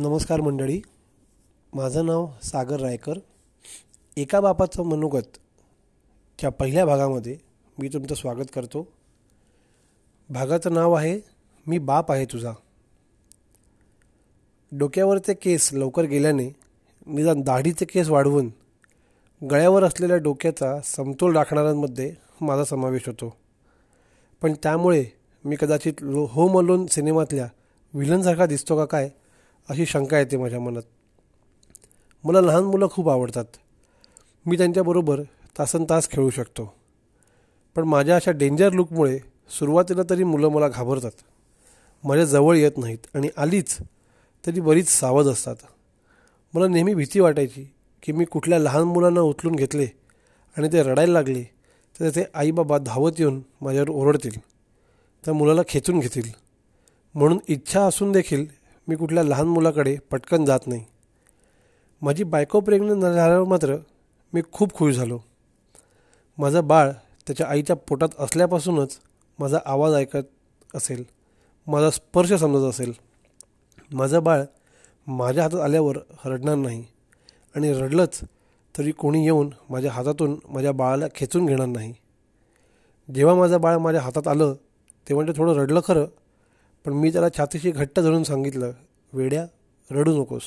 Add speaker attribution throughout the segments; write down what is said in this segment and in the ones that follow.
Speaker 1: नमस्कार मंडळी. माझं नाव सागर रायकर. एका बापाचं मनोगत च्या पहिल्या भागामध्ये मी तुमचं स्वागत करतो. भागाचं नाव आहे मी बाप आहे तुझा. डोक्यावरचे केस लवकर गेल्याने निदान दाढीचे केस वाढवून गळ्यावर असलेल्या डोक्याचा समतोल राखणाऱ्यांमध्ये माझा समावेश होतो. पण त्यामुळे मी कदाचित लो होम अलोन सिनेमातल्या विलनसारखा दिसतो का काय अशी शंका येते माझ्या मनात. मला लहान मुलं खूप आवडतात. मी त्यांच्याबरोबर तासन तास खेळू शकतो. पण माझ्या अशा डेंजर लुकमुळे सुरुवातीला तरी मुलं मला घाबरतात. माझ्या जवळ येत नाहीत आणि आलीच तरी बरीच सावध असतात. मला नेहमी भीती वाटायची की मी कुठल्या लहान मुलांना उचलून घेतले आणि ते रडायला लागले तर त्याचे आईबाबा धावत येऊन माझ्यावर ओरडतील. त्या मुलाला खेचून घेतील. म्हणून इच्छा असून देखील मी कुठल्या लहान मुलाकडे पटकन जात नाही. माझी बायको प्रेग्नंट झाल्यावर मात्र मी खूप खुश झालो. माझं बाळ त्याच्या आईच्या पोटात असल्यापासूनच माझा आवाज ऐकत असेल माझा स्पर्श समजत असेल. माझं बाळ माझ्या हातात आल्यावर रडणार नाही आणि रडलंच तरी कोणी येऊन माझ्या हातातून माझ्या बाळाला खेचून घेणार नाही. जेव्हा माझं बाळ माझ्या हातात आलं तेव्हा ते थोडं रडलं खरं पण मी त्याला छातीशी घट्ट धरून सांगितलं वेड्या रडू नकोस.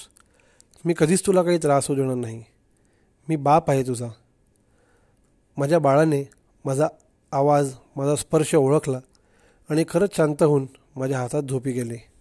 Speaker 1: मी कधीच तुला काही त्रास होऊ देणार नाही. मी बाप आहे तुझा. माझ्या बाळाने माझा आवाज माझा स्पर्श ओळखला आणि खरंच शांत होऊन माझ्या हातात झोपी गेले.